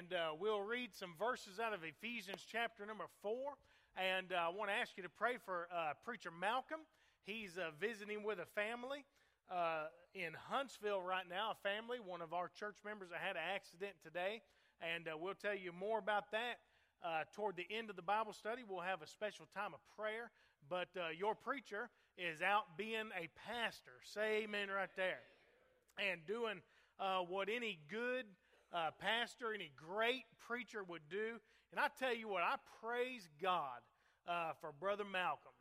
and uh, we'll read some verses out of Ephesians chapter number 4. And uh, I want to ask you to pray for uh, Preacher Malcolm. He's uh, visiting with a family uh, in Huntsville right now, a family, one of our church members that had an accident today. And uh, we'll tell you more about that. toward the end of the Bible study, we'll have a special time of prayer. But your preacher is out being a pastor. Say amen right there. And doing what any good uh, pastor, any great preacher would do. And I tell you what, I praise God uh, for Brother Malcolm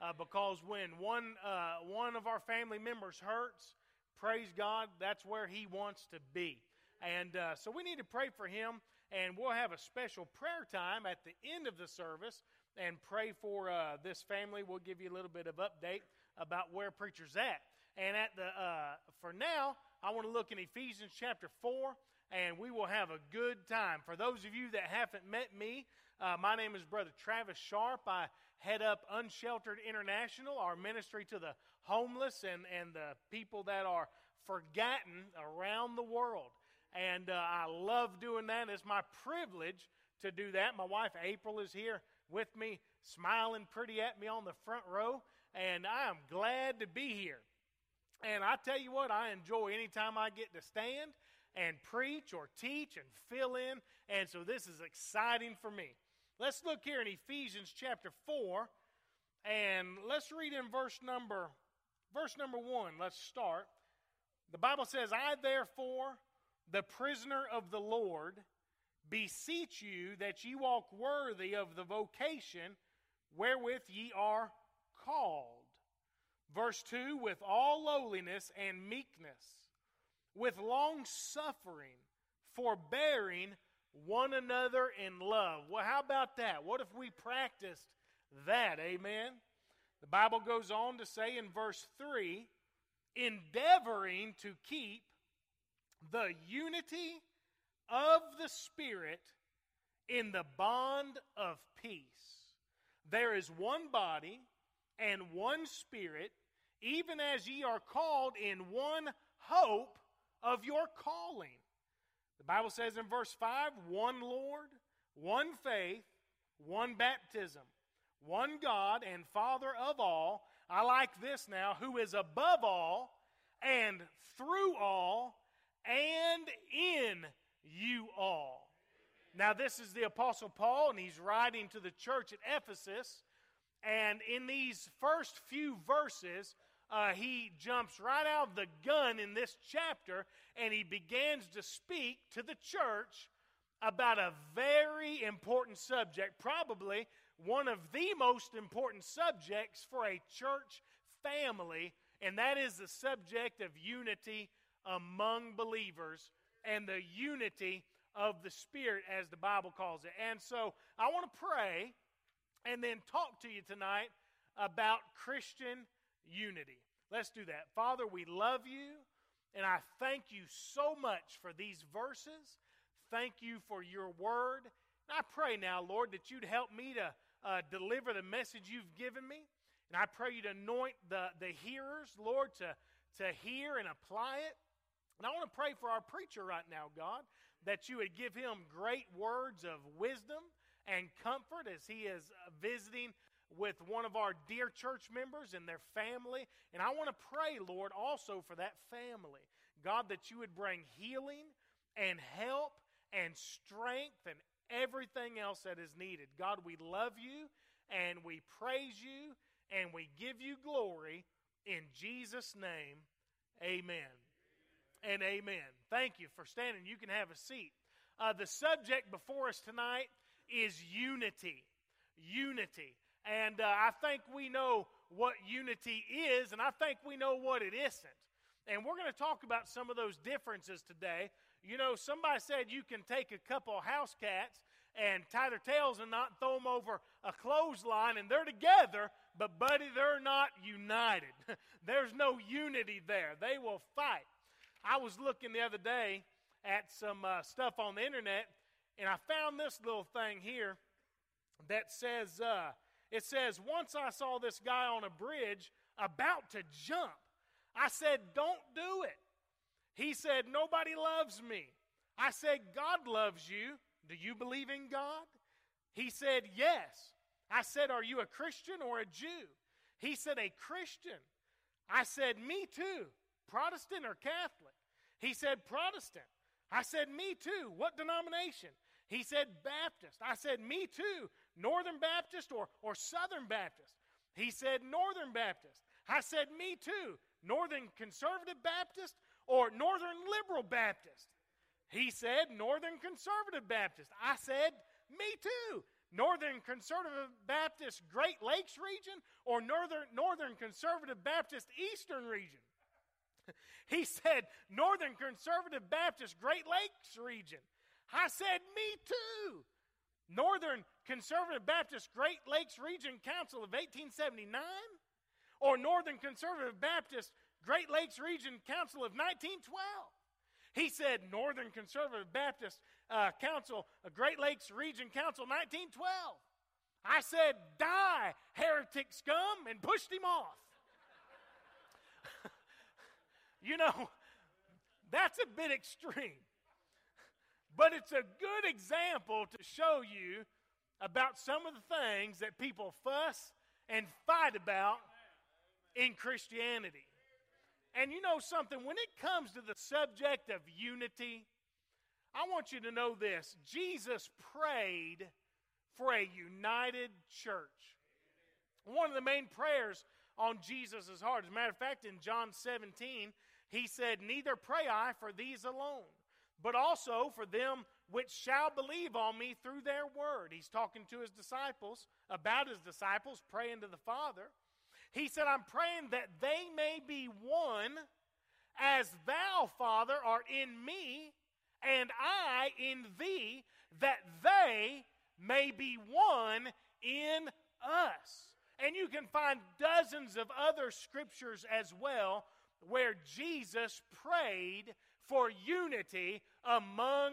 uh, because when one, uh, one of our family members hurts, praise God, that's where he wants to be. And uh, so we need to pray for him, and we'll have a special prayer time at the end of the service and pray for uh, this family. We'll give you a little bit of update about where preacher's at. And at the for now, I want to look in Ephesians chapter 4 and we will have a good time. For those of you that haven't met me, uh, my name is Brother Travis Sharpe. I head up Unsheltered International, our ministry to the homeless and, and the people that are forgotten around the world. And uh, I love doing that. It's my privilege to do that. My wife April is here with me, smiling pretty at me on the front row, and I am glad to be here. And I tell you what, I enjoy anytime I get to stand and preach or teach and fill in. And so this is exciting for me. Let's look here in Ephesians chapter 4 and let's read in verse number verse number 1. Let's start. The Bible says, "I therefore, the prisoner of the Lord, beseech you that ye walk worthy of the vocation wherewith ye are called." Verse 2, with all lowliness and meekness with long suffering, forbearing one another in love. Well, how about that? What if we practiced that? Amen. The Bible goes on to say in verse 3 endeavoring to keep the unity of the Spirit in the bond of peace. There is one body and one Spirit, even as ye are called in one hope of your calling. The Bible says in verse 5 one Lord, one faith, one baptism, one God and Father of all. I like this now, who is above all and through all and in you all. Now, this is the Apostle Paul, and he's writing to the church at Ephesus. And in these first few verses, uh, he jumps right out of the gun in this chapter and he begins to speak to the church about a very important subject, probably one of the most important subjects for a church family, and that is the subject of unity among believers and the unity of the Spirit, as the Bible calls it. And so I want to pray and then talk to you tonight about Christian unity. Let's do that. Father, we love you, and I thank you so much for these verses. Thank you for your word. And I pray now, Lord, that you'd help me to uh, deliver the message you've given me. And I pray you to anoint the, the hearers, Lord, to, to hear and apply it. And I want to pray for our preacher right now, God, that you would give him great words of wisdom and comfort as he is visiting with one of our dear church members and their family. And I want to pray, Lord, also for that family. God, that you would bring healing and help and strength and everything else that is needed. God, we love you and we praise you and we give you glory in Jesus' name. Amen. And amen. Thank you for standing. You can have a seat. Uh, the subject before us tonight is unity. Unity. And uh, I think we know what unity is, and I think we know what it isn't. And we're going to talk about some of those differences today. You know, somebody said you can take a couple house cats and tie their tails and not throw them over a clothesline, and they're together, but, buddy, they're not united. There's no unity there. They will fight. I was looking the other day at some uh, stuff on the internet, and I found this little thing here that says, uh, it says, Once I saw this guy on a bridge about to jump. I said, Don't do it. He said, Nobody loves me. I said, God loves you. Do you believe in God? He said, Yes. I said, Are you a Christian or a Jew? He said, A Christian. I said, Me too. Protestant or Catholic? He said, Protestant. I said, Me too. What denomination? He said, Baptist. I said, Me too. Northern Baptist or, or Southern Baptist? He said, Northern Baptist. I said, Me too. Northern Conservative Baptist or Northern Liberal Baptist? He said, Northern Conservative Baptist. I said, Me too. Northern Conservative Baptist Great Lakes region or Northern, Northern Conservative Baptist Eastern region? he said, Northern Conservative Baptist Great Lakes region. I said, Me too. Northern Conservative Baptist Great Lakes Region Council of 1879 or Northern Conservative Baptist Great Lakes Region Council of 1912. He said Northern Conservative Baptist uh, Council, uh, Great Lakes Region Council, 1912. I said, die, heretic scum, and pushed him off. you know, that's a bit extreme. But it's a good example to show you about some of the things that people fuss and fight about in Christianity. And you know something, when it comes to the subject of unity, I want you to know this Jesus prayed for a united church. One of the main prayers on Jesus' heart. As a matter of fact, in John 17, he said, Neither pray I for these alone, but also for them which shall believe on me through their word. He's talking to his disciples about his disciples, praying to the Father. He said, I'm praying that they may be one as thou, Father, art in me, and I in thee, that they may be one in us. And you can find dozens of other scriptures as well where Jesus prayed for unity among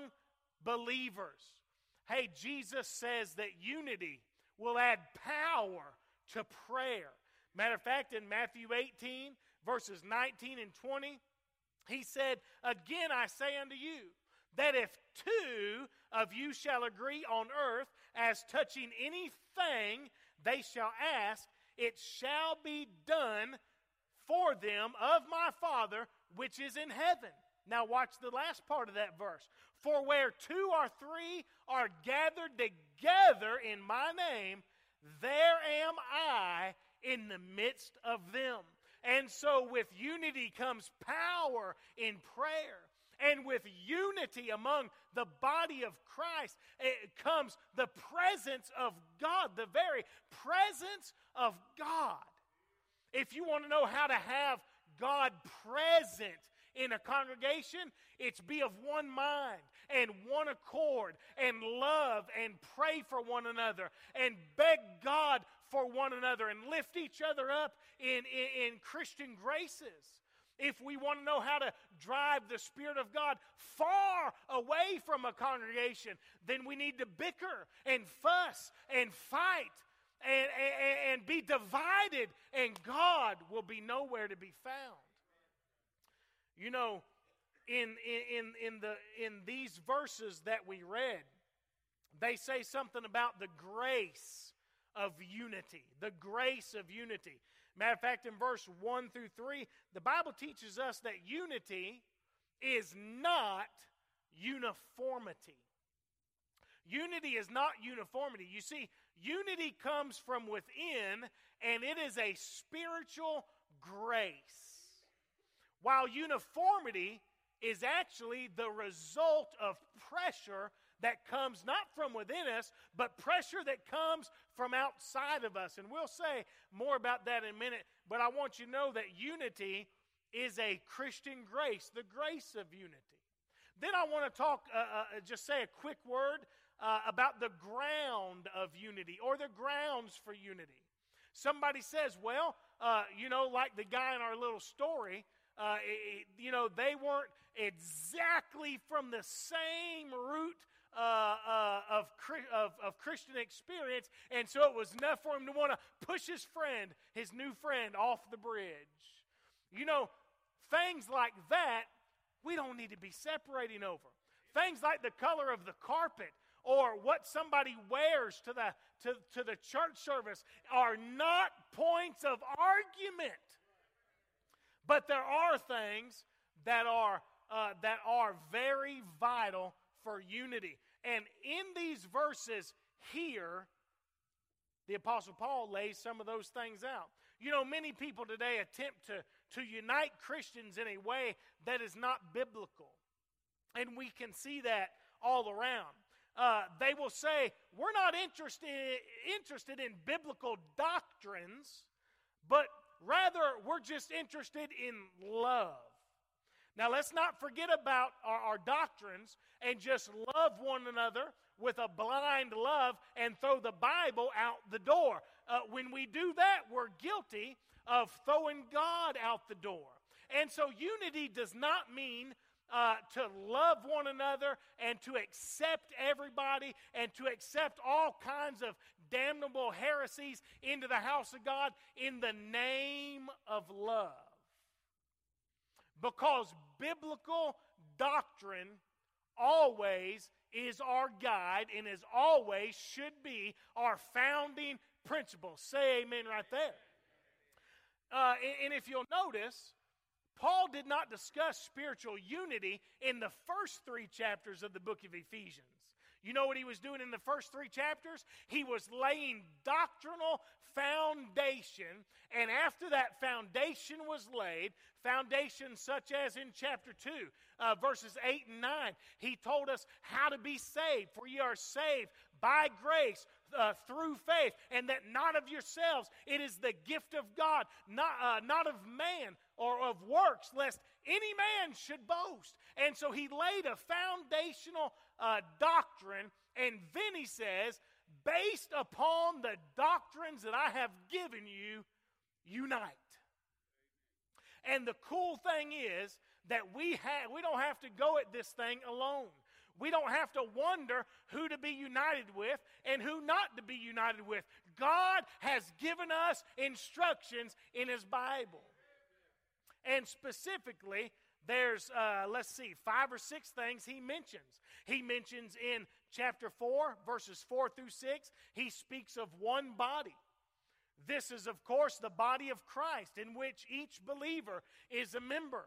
believers. Hey, Jesus says that unity will add power to prayer. Matter of fact, in Matthew 18, verses 19 and 20, he said, Again I say unto you, that if two of you shall agree on earth as touching anything they shall ask, it shall be done for them of my Father which is in heaven. Now, watch the last part of that verse. For where two or three are gathered together in my name, there am I in the midst of them. And so, with unity comes power in prayer. And with unity among the body of Christ, it comes the presence of God, the very presence of God. If you want to know how to have God present in a congregation, it's be of one mind and one accord and love and pray for one another and beg God for one another and lift each other up in, in, in Christian graces. If we want to know how to drive the Spirit of God far away from a congregation, then we need to bicker and fuss and fight and, and, and be divided, and God will be nowhere to be found. You know, in, in, in, the, in these verses that we read, they say something about the grace of unity. The grace of unity. Matter of fact, in verse 1 through 3, the Bible teaches us that unity is not uniformity. Unity is not uniformity. You see, unity comes from within, and it is a spiritual grace. While uniformity is actually the result of pressure that comes not from within us, but pressure that comes from outside of us. And we'll say more about that in a minute, but I want you to know that unity is a Christian grace, the grace of unity. Then I want to talk, uh, uh, just say a quick word uh, about the ground of unity or the grounds for unity. Somebody says, well, uh, you know, like the guy in our little story, uh, it, you know, they weren't exactly from the same root uh, uh, of, of, of, Christian experience, and so it was enough for him to want to push his friend, his new friend, off the bridge. You know, things like that, we don't need to be separating over. Things like the color of the carpet or what somebody wears to the, to, to the church service are not points of argument. But there are things that are, uh, that are very vital for unity. And in these verses here, the Apostle Paul lays some of those things out. You know, many people today attempt to, to unite Christians in a way that is not biblical. And we can see that all around. Uh, they will say, We're not interested, interested in biblical doctrines, but rather we're just interested in love. Now, let's not forget about our, our, doctrines and just love one another with a blind love and throw the Bible out the door. Uh, when we do that, we're guilty of throwing God out the door. And so, unity does not mean uh, to love one another and to accept everybody and to accept all kinds of damnable heresies into the house of God in the name of love. Because biblical doctrine always is our guide and is always should be our founding principle. Say amen right there. Uh, and, and if you'll notice, Paul did not discuss spiritual unity in the first three chapters of the book of Ephesians. You know what he was doing in the first three chapters? He was laying doctrinal foundation. And after that foundation was laid, foundations such as in chapter 2, uh, verses 8 and 9, he told us how to be saved. For ye are saved by grace uh, through faith, and that not of yourselves. It is the gift of God, not, uh, not of man or of works, lest any man should boast. And so he laid a foundational uh, doctrine, and then he says, based upon the doctrines that I have given you, unite. And the cool thing is that we have we don't have to go at this thing alone. We don't have to wonder who to be united with and who not to be united with. God has given us instructions in His Bible. And specifically, there's, uh, let's see, five or six things He mentions. He mentions in chapter 4, verses 4 through 6, He speaks of one body. This is, of course, the body of Christ in which each believer is a member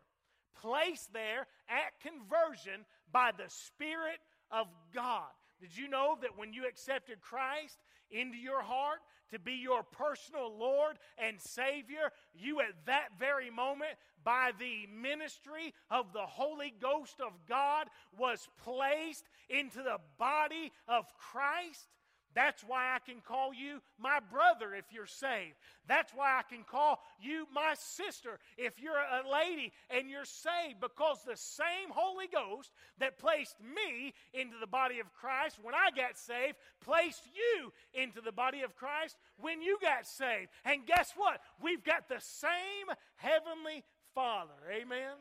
placed there at conversion by the Spirit of God. Did you know that when you accepted Christ into your heart to be your personal Lord and Savior, you at that very moment, by the ministry of the Holy Ghost of God, was placed into the body of Christ? That's why I can call you my brother if you're saved. That's why I can call you my sister if you're a lady and you're saved, because the same Holy Ghost that placed me into the body of Christ when I got saved placed you into the body of Christ when you got saved. And guess what? We've got the same Heavenly Father. Amen?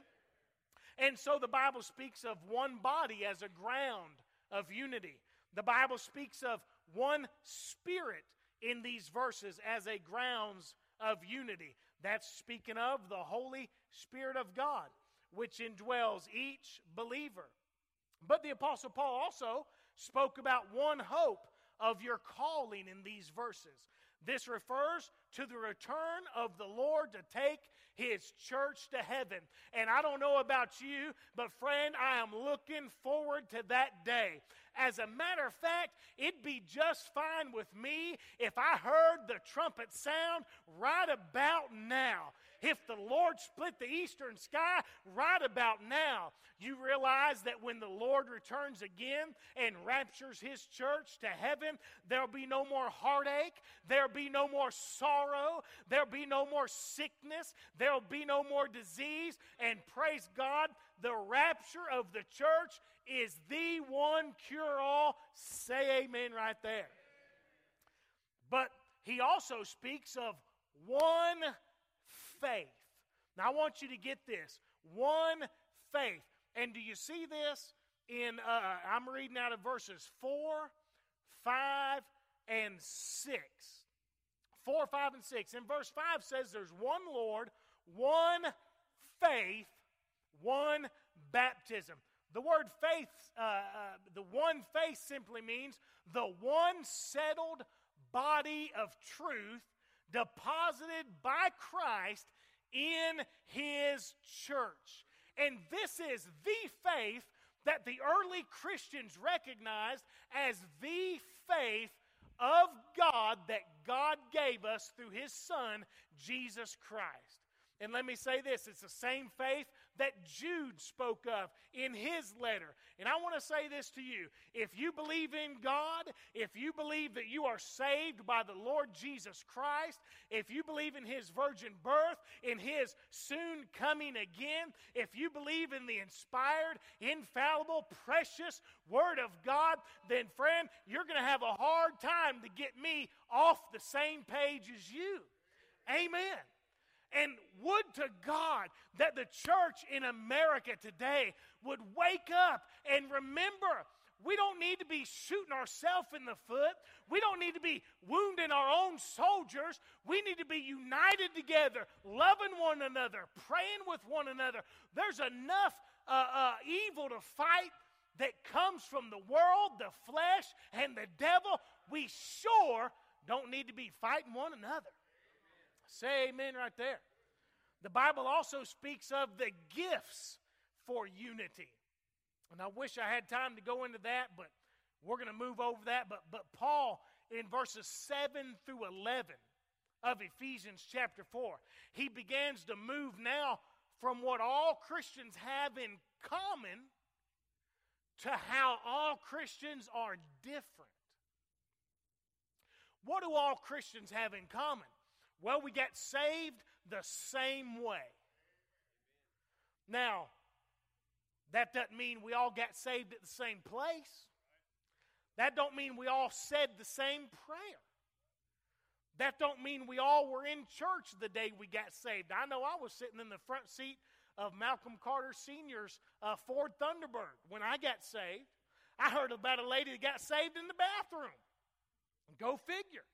And so the Bible speaks of one body as a ground of unity. The Bible speaks of one spirit in these verses as a grounds of unity. That's speaking of the Holy Spirit of God, which indwells each believer. But the Apostle Paul also spoke about one hope of your calling in these verses. This refers to the return of the Lord to take his church to heaven. And I don't know about you, but friend, I am looking forward to that day. As a matter of fact, it'd be just fine with me if I heard the trumpet sound right about now. If the Lord split the eastern sky right about now, you realize that when the Lord returns again and raptures his church to heaven, there'll be no more heartache, there'll be no more sorrow, there'll be no more sickness, there'll be no more disease. And praise God, the rapture of the church is the one cure all. Say amen right there. But he also speaks of one faith. Now, I want you to get this one faith. And do you see this in, uh, I'm reading out of verses 4, 5, and 6. 4, 5, and 6. In verse 5 says there's one Lord, one faith, one baptism. The word faith, uh, uh, the one faith simply means the one settled body of truth deposited by Christ in his church. And this is the faith that the early Christians recognized as the faith of God that God gave us through his Son, Jesus Christ. And let me say this it's the same faith that Jude spoke of in his letter. And I want to say this to you. If you believe in God, if you believe that you are saved by the Lord Jesus Christ, if you believe in his virgin birth, in his soon coming again, if you believe in the inspired, infallible, precious Word of God, then, friend, you're going to have a hard time to get me off the same page as you. Amen. And would to God that the church in America today would wake up and remember we don't need to be shooting ourselves in the foot. We don't need to be wounding our own soldiers. We need to be united together, loving one another, praying with one another. There's enough uh, uh, evil to fight that comes from the world, the flesh, and the devil. We sure don't need to be fighting one another. Say amen right there. The Bible also speaks of the gifts for unity. And I wish I had time to go into that, but we're going to move over that. But, but Paul, in verses 7 through 11 of Ephesians chapter 4, he begins to move now from what all Christians have in common to how all Christians are different. What do all Christians have in common? Well, we get saved the same way. Now, that doesn't mean we all got saved at the same place. That don't mean we all said the same prayer. That don't mean we all were in church the day we got saved. I know I was sitting in the front seat of Malcolm Carter Sr.'s uh, Ford Thunderbird when I got saved. I heard about a lady that got saved in the bathroom. Go figure.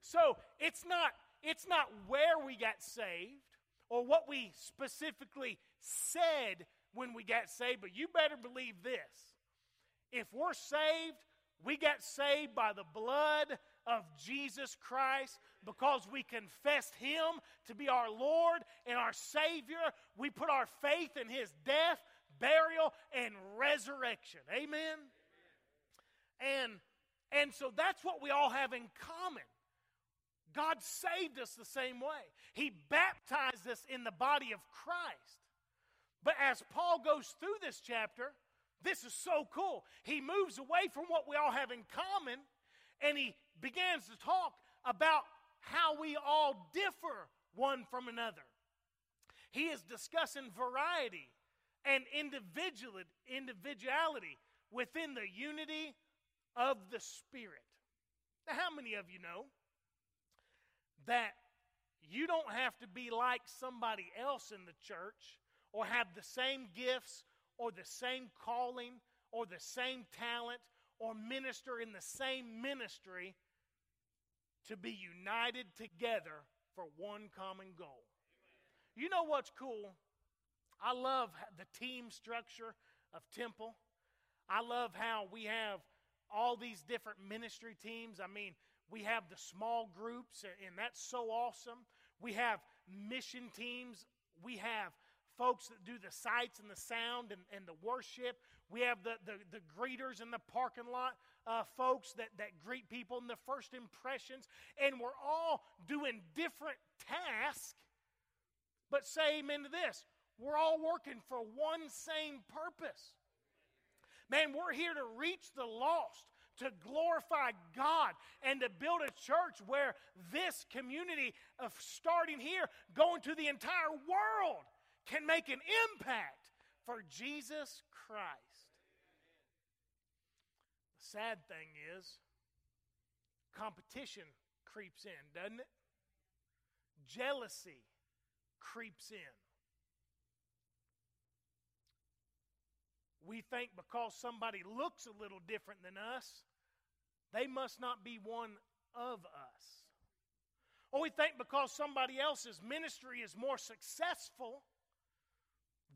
So it's not it's not where we got saved or what we specifically said when we got saved, but you better believe this. If we're saved, we got saved by the blood of Jesus Christ because we confessed Him to be our Lord and our Savior. We put our faith in His death, burial, and resurrection. Amen? And, and so that's what we all have in common. God saved us the same way. He baptized us in the body of Christ. But as Paul goes through this chapter, this is so cool. He moves away from what we all have in common and he begins to talk about how we all differ one from another. He is discussing variety and individual individuality within the unity of the Spirit. Now, how many of you know that you don't have to be like somebody else in the church or have the same gifts or the same calling or the same talent or minister in the same ministry to be united together for one common goal. You know what's cool? I love the team structure of Temple. I love how we have all these different ministry teams. I mean, we have the small groups, and that's so awesome. We have mission teams. We have folks that do the sights and the sound and, and the worship. We have the, the, the greeters in the parking lot, uh, folks that, that greet people in the first impressions. And we're all doing different tasks. But say amen to this we're all working for one same purpose. Man, we're here to reach the lost to glorify God and to build a church where this community of starting here, going to the entire world, can make an impact for Jesus Christ. The sad thing is, competition creeps in, doesn't it? Jealousy creeps in. We think because somebody looks a little different than us, they must not be one of us. Or we think because somebody else's ministry is more successful,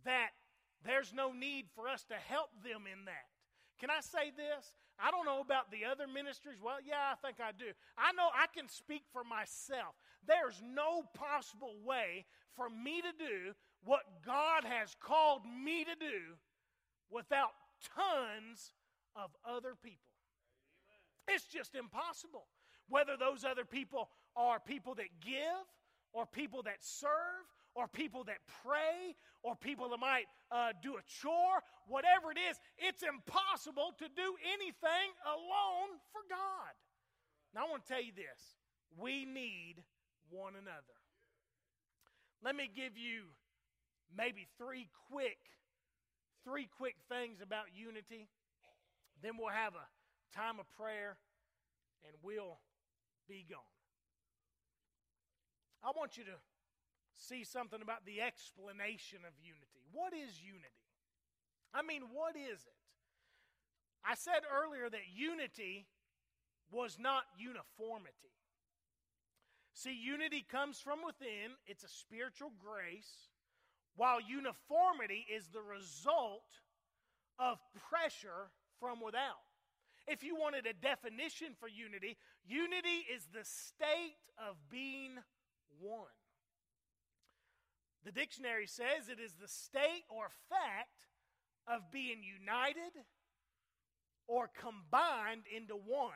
that there's no need for us to help them in that. Can I say this? I don't know about the other ministries. Well, yeah, I think I do. I know I can speak for myself. There's no possible way for me to do what God has called me to do without tons of other people. It's just impossible. Whether those other people are people that give, or people that serve, or people that pray, or people that might uh, do a chore, whatever it is, it's impossible to do anything alone for God. Now, I want to tell you this we need one another. Let me give you maybe three quick, three quick things about unity. Then we'll have a time of prayer and we'll be gone. I want you to see something about the explanation of unity. What is unity? I mean, what is it? I said earlier that unity was not uniformity. See, unity comes from within, it's a spiritual grace, while uniformity is the result of pressure from without. If you wanted a definition for unity, unity is the state of being one. The dictionary says it is the state or fact of being united or combined into one.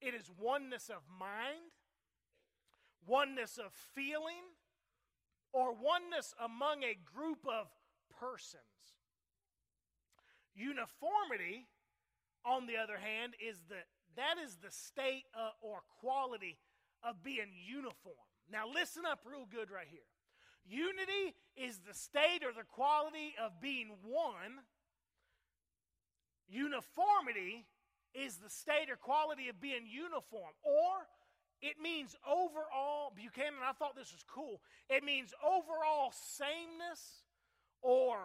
It is oneness of mind, oneness of feeling, or oneness among a group of persons. Uniformity, on the other hand, is the that is the state uh, or quality of being uniform. Now listen up real good right here. Unity is the state or the quality of being one. Uniformity is the state or quality of being uniform. Or it means overall, Buchanan, I thought this was cool. It means overall sameness or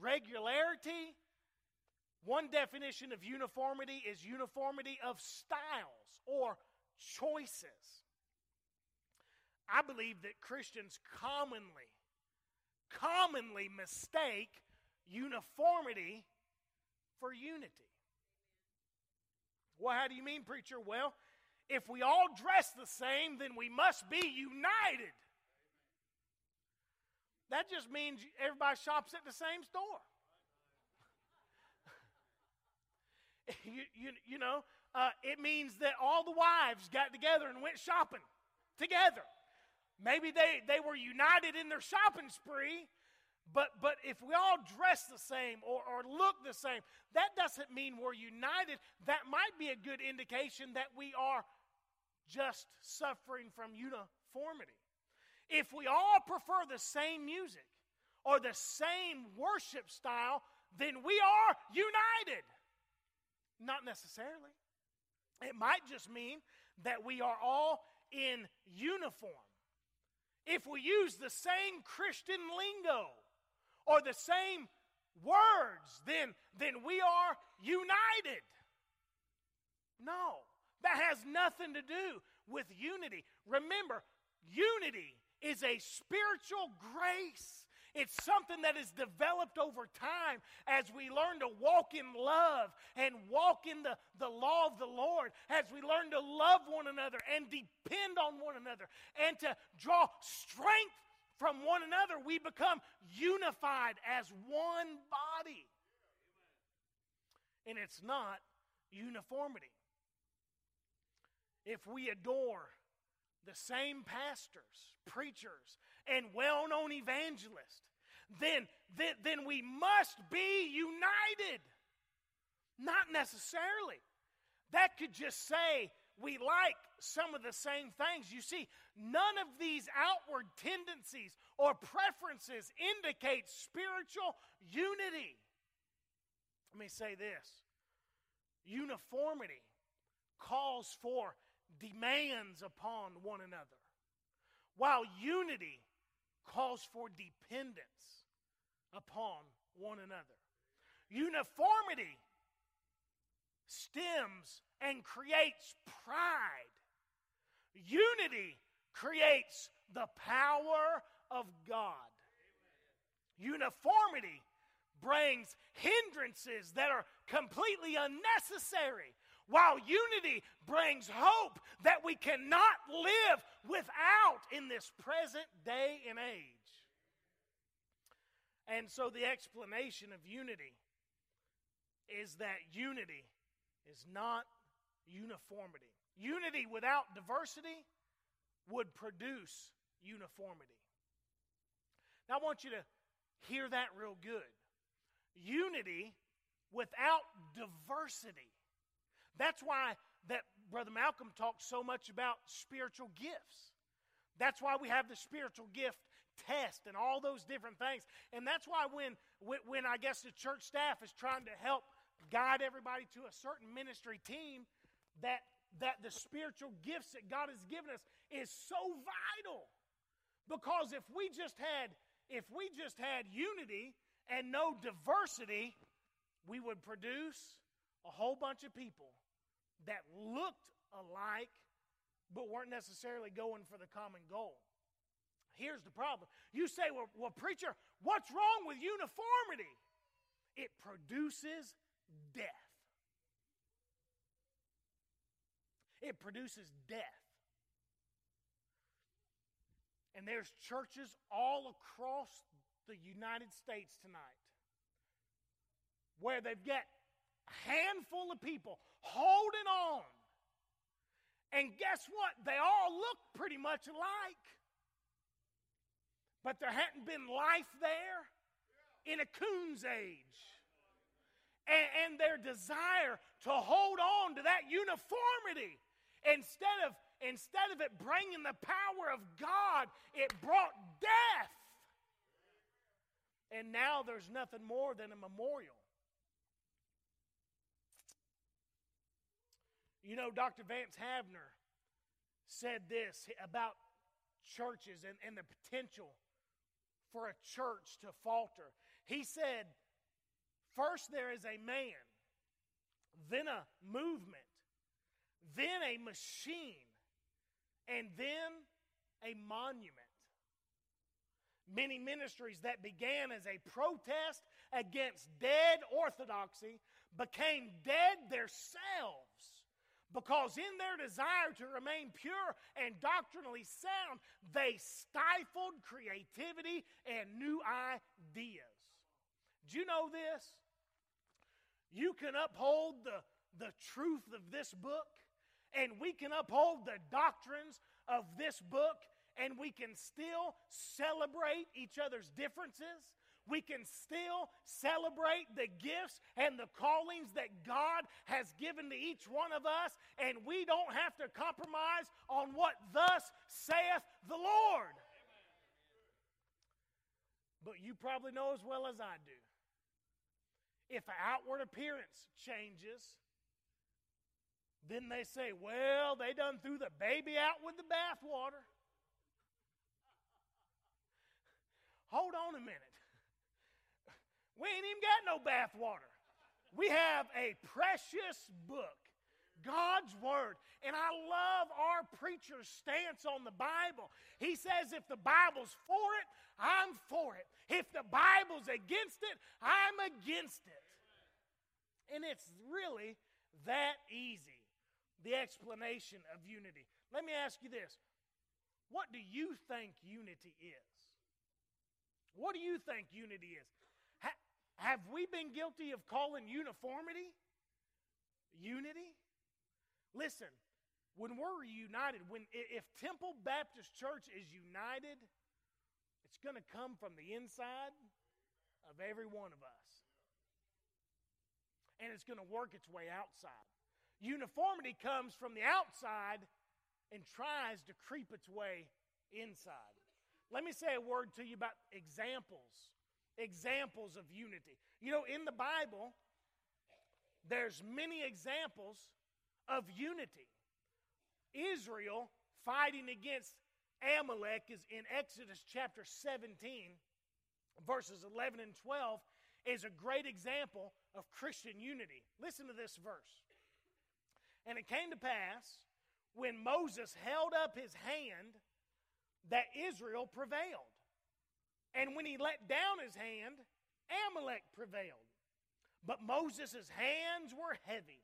regularity. One definition of uniformity is uniformity of styles or choices. I believe that Christians commonly, commonly mistake uniformity for unity. Well, how do you mean, preacher? Well, if we all dress the same, then we must be united. That just means everybody shops at the same store. you, you, you know, uh, it means that all the wives got together and went shopping together. Maybe they, they were united in their shopping spree, but, but if we all dress the same or, or look the same, that doesn't mean we're united. That might be a good indication that we are just suffering from uniformity. If we all prefer the same music or the same worship style, then we are united. Not necessarily. It might just mean that we are all in uniform if we use the same Christian lingo or the same words, then, then we are united. No, that has nothing to do with unity. Remember, unity is a spiritual grace. It's something that is developed over time as we learn to walk in love and walk in the, the law of the Lord, as we learn to love one another and depend on one another and to draw strength from one another. We become unified as one body. And it's not uniformity. If we adore the same pastors, preachers, and well known evangelist, then, then, then we must be united. Not necessarily. That could just say we like some of the same things. You see, none of these outward tendencies or preferences indicate spiritual unity. Let me say this uniformity calls for demands upon one another, while unity calls for dependence upon one another. Uniformity stems and creates pride. Unity creates the power of God. Uniformity brings hindrances that are completely unnecessary, while unity brings hope that we cannot live without in this present day and age. And so the explanation of unity is that unity is not uniformity. Unity without diversity would produce uniformity. Now, I want you to hear that real good. Unity without diversity. That's why that Brother Malcolm talks so much about spiritual gifts. That's why we have the spiritual gift test and all those different things. And that's why when, when I guess the church staff is trying to help guide everybody to a certain ministry team, that, that the spiritual gifts that God has given us is so vital. Because if we just had if we just had unity and no diversity, we would produce a whole bunch of people that looked alike but weren't necessarily going for the common goal. Here's the problem. You say, well, well, preacher, what's wrong with uniformity? It produces death. It produces death. And there's churches all across the United States tonight where they've got handful of people holding on. And guess what? They all look pretty much alike. But there hadn't been life there in a coon's age. And, and their desire to hold on to that uniformity instead of instead of it bringing the power of God, it brought death. And now there's nothing more than a memorial. You know, Dr. Vance Havner said this about churches and, and the potential for a church to falter. He said, First, there is a man, then a movement, then a machine, and then a monument. Many ministries that began as a protest against dead orthodoxy became dead themselves because, in their desire to remain pure and doctrinally sound, they stifled creativity and new ideas. Do you know this? You can uphold the, the truth of this book and we can uphold the doctrines of this book and we can still celebrate each other's differences. We can still celebrate the gifts and the callings that God has given to each one of us, and we don't have to compromise on what thus saith the Lord. But you probably know as well as I do if outward appearance changes, then they say, well, they done threw the baby out with the bathwater. Hold on a minute. We ain't even got no bathwater. We have a precious book, God's Word. And I love our preacher's stance on the Bible. He says, if the Bible's for it, I'm for it. If the Bible's against it, I'm against it. And it's really that easy the explanation of unity. Let me ask you this What do you think unity is? What do you think unity is? Ha- have we been guilty of calling uniformity unity? Listen, when we're united, when if Temple Baptist Church is united, it's going to come from the inside of every one of us. And it's going to work its way outside. Uniformity comes from the outside and tries to creep its way inside. Let me say a word to you about examples. Examples of unity. You know, in the Bible, there's many examples of unity. Israel fighting against Amalek is in Exodus chapter 17, verses 11 and 12, is a great example of Christian unity. Listen to this verse. And it came to pass when Moses held up his hand that Israel prevailed. And when he let down his hand, Amalek prevailed. But Moses' hands were heavy,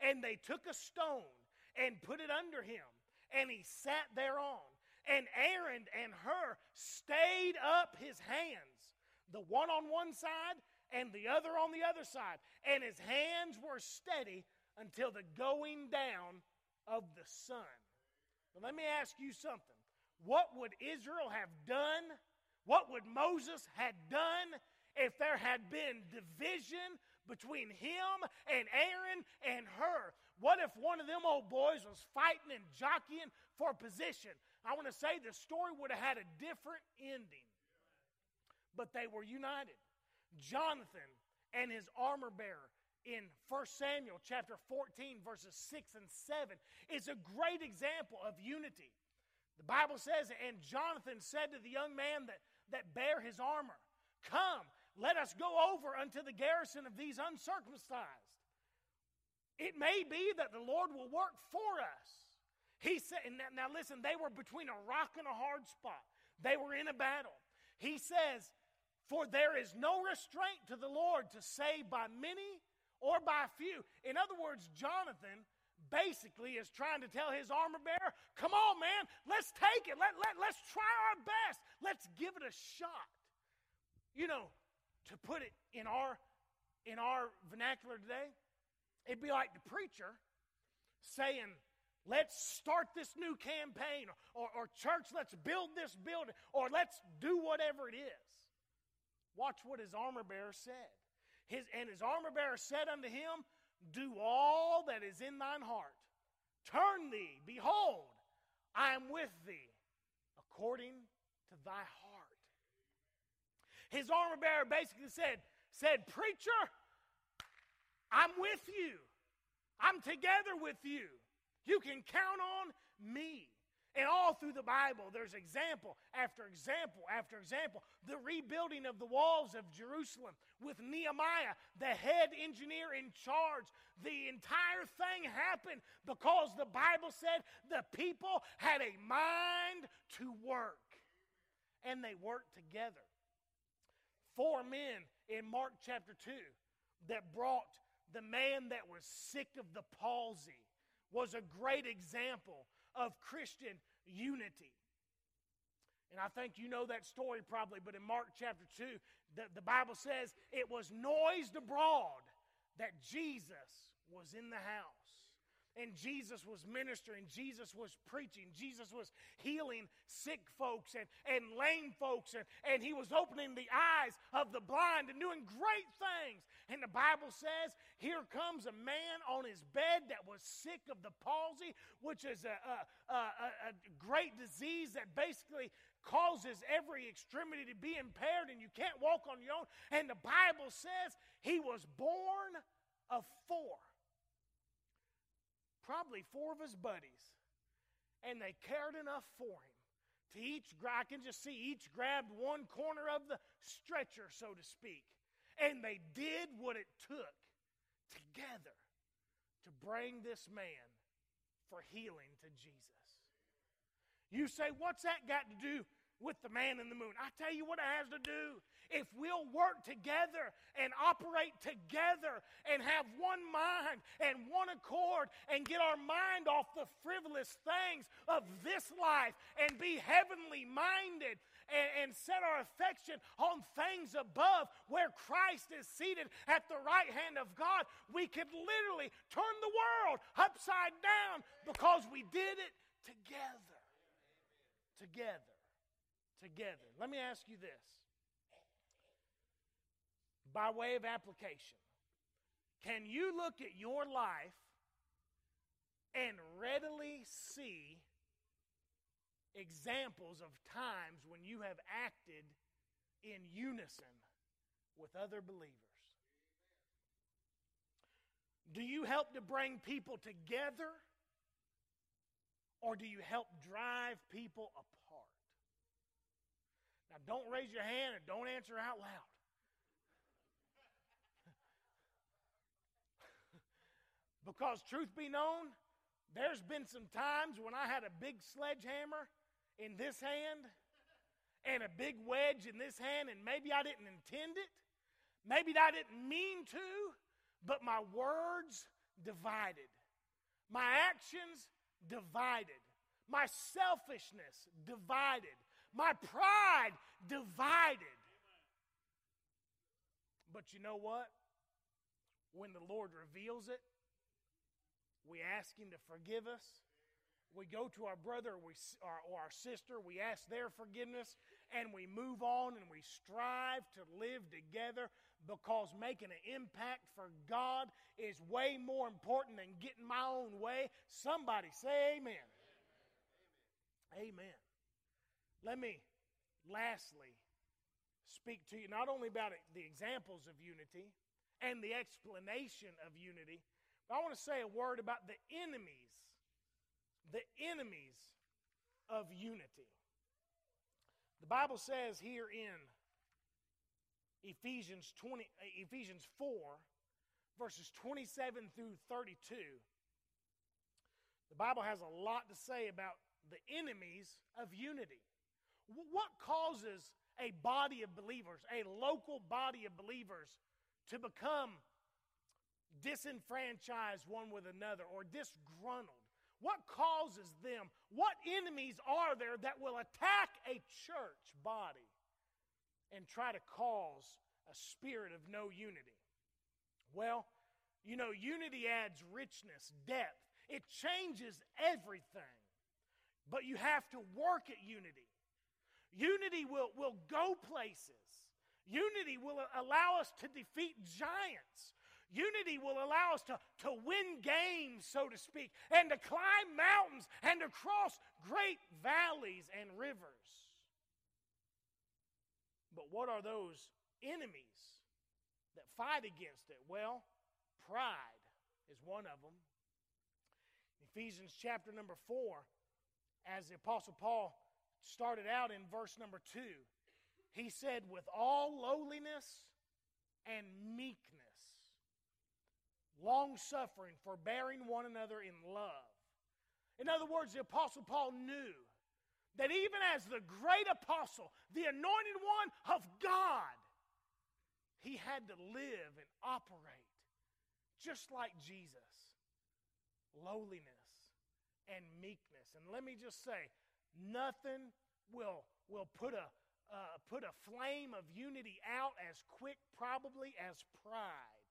and they took a stone and put it under him, and he sat thereon. And Aaron and Hur stayed up his hands, the one on one side and the other on the other side. And his hands were steady until the going down of the sun. Let me ask you something. What would Israel have done? What would Moses had done if there had been division between him and Aaron and Hur? What if one of them old boys was fighting and jockeying for position? I want to say the story would have had a different ending. But they were united. Jonathan and his armor bearer in 1 Samuel chapter 14, verses 6 and 7 is a great example of unity. The Bible says, And Jonathan said to the young man that, that bear his armor, Come, let us go over unto the garrison of these uncircumcised. It may be that the Lord will work for us. He said, now, now listen, they were between a rock and a hard spot. They were in a battle. He says, For there is no restraint to the Lord to save by many or by few. In other words, Jonathan basically is trying to tell his armor bearer, Come on, man, let's take it. Let, let, let's try our best. Let's give it a shot. You know, to put it in our, in our vernacular today, It'd be like the preacher saying, let's start this new campaign, or, or, church, let's build this building, or let's do whatever it is. Watch what his armor bearer said. His, and his armor bearer said unto him, Do all that is in thine heart. Turn thee, behold, I am with thee, according to thy heart. His armor bearer basically said, said, Preacher, I'm with you. I'm together with you. You can count on me. And all through the Bible, there's example after example after example. The rebuilding of the walls of Jerusalem with Nehemiah, the head engineer in charge. The entire thing happened because the Bible said the people had a mind to work. And they worked together. Four men in Mark chapter 2 that brought the man that was sick of the palsy, was a great example of Christian unity. And I think you know that story probably, but in Mark chapter 2, the, the Bible says it was noised abroad that Jesus was in the house and Jesus was ministering, Jesus was preaching, Jesus was healing sick folks and, and lame folks, and, and he was opening the eyes of the blind and doing great things. And the Bible says, Here comes a man on his bed that was sick of the palsy, which is a, a, a, a great disease that basically causes every extremity to be impaired and you can't walk on your own. And the Bible says he was borne of four probably four of his buddies, and they cared enough for him to each, I can just see each grabbed one corner of the stretcher, so to speak, and they did what it took together to bring this man for healing to Jesus. You say, what's that got to do with the man in the moon. I tell you what it has to do. If we'll work together and operate together and have one mind and one accord and get our mind off the frivolous things of this life and be heavenly minded and, and set our affection on things above where Christ is seated at the right hand of God, we could literally turn the world upside down because we did it together. Together together. Let me ask you this by way of application. Can you look at your life and readily see examples of times when you have acted in unison with other believers? Do you help to bring people together or do you help drive people apart? Now, don't raise your hand and don't answer out loud. because, truth be known, there's been some times when I had a big sledgehammer in this hand and a big wedge in this hand, and maybe I didn't intend it, Maybe I didn't mean to, but my words divided. My actions divided. My selfishness divided. My pride divided. But you know what? When the Lord reveals it, we ask Him to forgive us. We go to our brother or, we, or, our sister, we ask their forgiveness, and we move on and we strive to live together because making an impact for God is way more important than getting my own way. Somebody say amen. Amen. amen. Let me lastly speak to you not only about the examples of unity and the explanation of unity, but I want to say a word about the enemies, the enemies of unity. The Bible says here in Ephesians 20 uh, Ephesians 4 verses 27 through 32 the Bible has a lot to say about the enemies of unity. What causes a body of believers, a local body of believers, to become disenfranchised one with another or disgruntled? What causes them? What enemies are there that will attack a church body and try to cause a spirit of no unity? Well, you know, unity adds richness, depth, it changes everything. But you have to work at unity. Unity will, will go places. Unity will allow us to defeat giants. Unity will allow us to, to win games, so to speak, and to climb mountains and to cross great valleys and rivers. But what are those enemies that fight against it? Well, pride is one of them. Ephesians chapter number 4, as the Apostle Paul started out in verse number two. He said, with all lowliness and meekness, long suffering, forbearing one another in love. In other words, the Apostle Paul knew that even as the great apostle, the anointed one of God, he had to live and operate just like Jesus lowliness and meekness. And let me just say, Nothing will, will put, a, uh, put a flame of unity out as quick, probably, as pride.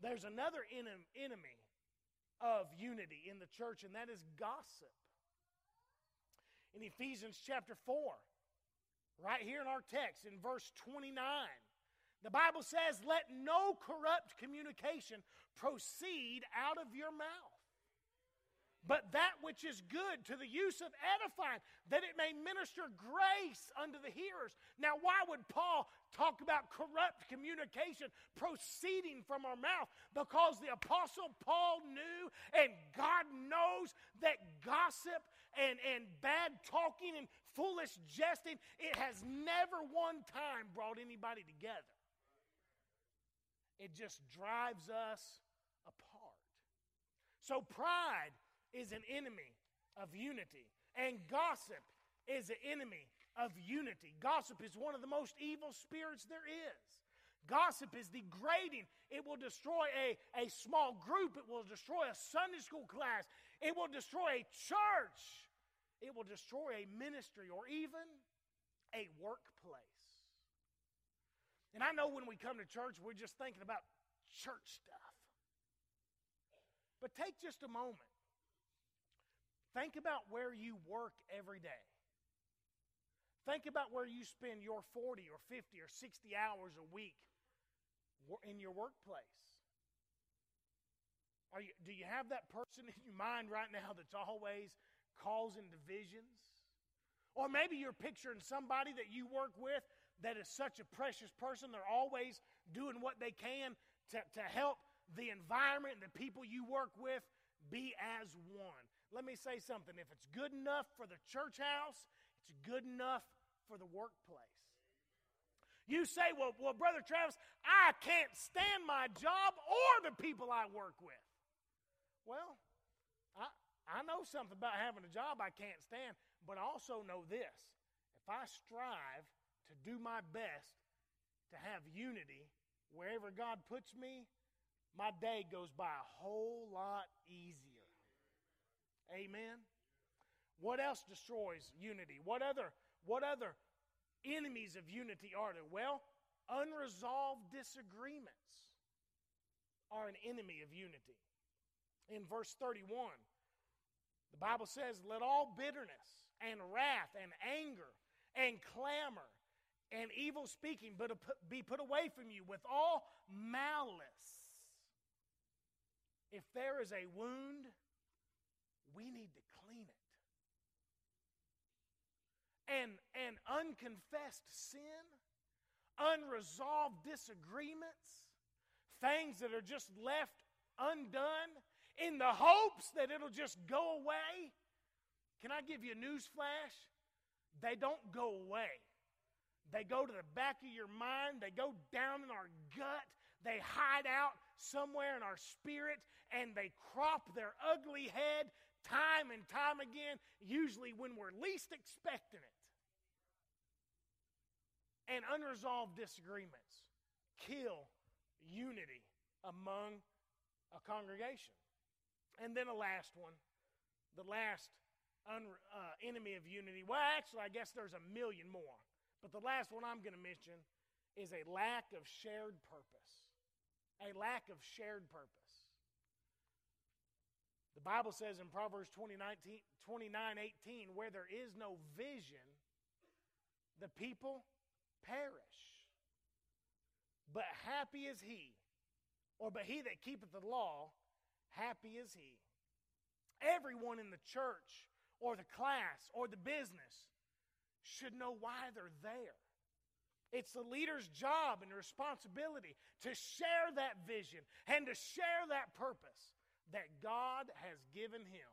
There's another enemy of unity in the church, and that is gossip. In Ephesians chapter 4, right here in our text, in verse 29, the Bible says, Let no corrupt communication proceed out of your mouth but that which is good to the use of edifying, that it may minister grace unto the hearers. Now, why would Paul talk about corrupt communication proceeding from our mouth? Because the Apostle Paul knew, and God knows, that gossip and, and bad talking and foolish jesting, it has never one time brought anybody together. It just drives us apart. So, pride is an enemy of unity, and gossip is an enemy of unity. Gossip is one of the most evil spirits there is. Gossip is degrading. It will destroy a, a small group. It will destroy a Sunday school class. It will destroy a church. It will destroy a ministry or even a workplace. And I know when we come to church, we're just thinking about church stuff. But take just a moment Think about where you work every day. Think about where you spend your 40 or 50 or 60 hours a week in your workplace. Are you, do you have that person in your mind right now that's always causing divisions? Or maybe you're picturing somebody that you work with that is such a precious person. They're always doing what they can to, to help the environment and the people you work with be as one let me say something. If it's good enough for the church house, it's good enough for the workplace. You say, well, well, Brother Travis, I can't stand my job or the people I work with. Well, I, I know something about having a job I can't stand, but I also know this. If I strive to do my best to to have unity wherever God puts me, my day goes by a whole lot easier. Amen. What else destroys unity? What other what other enemies of unity are there? Well, unresolved disagreements are an enemy of unity. In verse 31, the Bible says, Let all bitterness and wrath and anger and clamor and evil speaking but be put away from you with all malice. If there is a wound, to clean it. And, and unconfessed sin, unresolved disagreements, things that are just left undone in the hopes that it'll just go away. Can I give you a news flash? They don't go away. They go to the back of your mind, they go down in our gut, they hide out somewhere in our spirit, and they crop their ugly head time and time again, usually when we're least expecting it. And unresolved disagreements kill unity among a congregation. And then a last one, the last un, uh, enemy of unity. Well, actually, I guess there's a million more. But the last one I'm going to mention is a lack of shared purpose. A lack of shared purpose. The Bible says in Proverbs 29 18, where there is no vision, the people perish. But happy is he, or but he that keepeth the law, happy is he. Everyone in the church, or the class, or the business should know why they're there. It's the leader's job and responsibility to share that vision and to share that purpose that God has given him.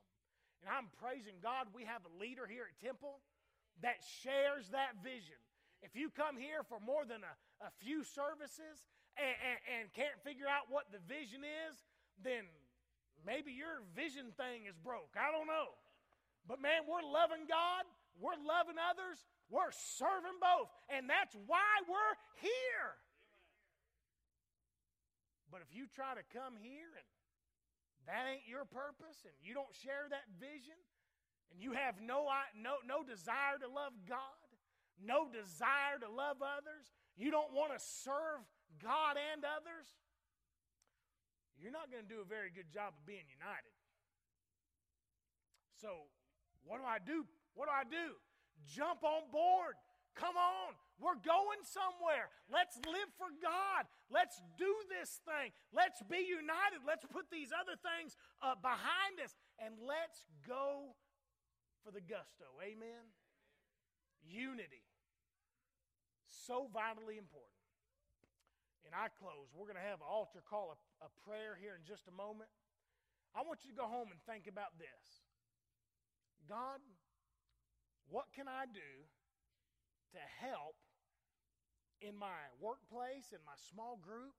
And I'm praising God we have a leader here at Temple that shares that vision. If you come here for more than a, a few services and, and, and can't figure out what the vision is, then maybe your vision thing is broke. I don't know. But man, we're loving God, we're loving others, we're serving both. And that's why we're here. But if you try to come here and that ain't your purpose and you don't share that vision and you have no, no, no desire to love God, no desire to love others, you don't want to serve God and others, you're not going to do a very good job of being united. So, what do I do? What do I do? Jump on board. Come on. We're going somewhere. Let's live for God. Let's do this thing. Let's be united. Let's put these other things uh, behind us and let's go for the gusto. Amen? Unity. So vitally important. And I close. We're going to have an altar call a, a prayer here in just a moment. I want you to go home and think about this God, what can I do to help in my workplace, in my small group,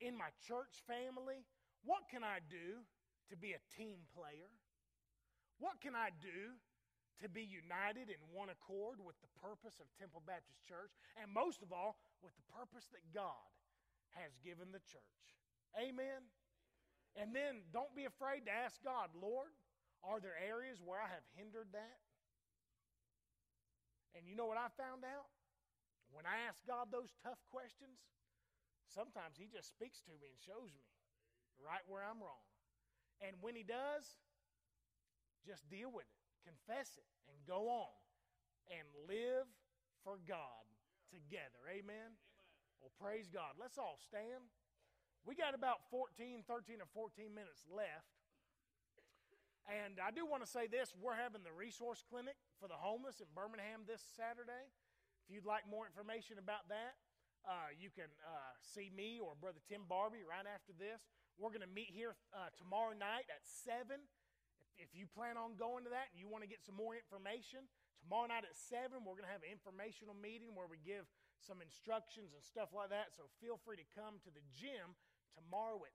in my church family? What can I do to be a team player? What can I do to be united in one accord with the purpose of Temple Baptist Church? And most of all, with the purpose that God has given the church. Amen. And then don't be afraid to ask God, Lord, are there areas where I have hindered that? And you know what I found out? When I ask God those tough questions, sometimes He just speaks to me and shows me right where I'm wrong. And when He does, just deal with it, confess it, and go on and live for God together. Amen? Amen. Well, praise God. Let's all stand. We got about 14, 13 or 14 minutes left. And I do want to say this we're having the resource clinic for the homeless in Birmingham this Saturday. If you'd like more information about that, uh, you can uh, see me or Brother Tim Barbie right after this. We're going to meet here uh, tomorrow night at 7. If, if you plan on going to that and you want to get some more information, tomorrow night at 7, we're going to have an informational meeting where we give some instructions and stuff like that. So feel free to come to the gym tomorrow at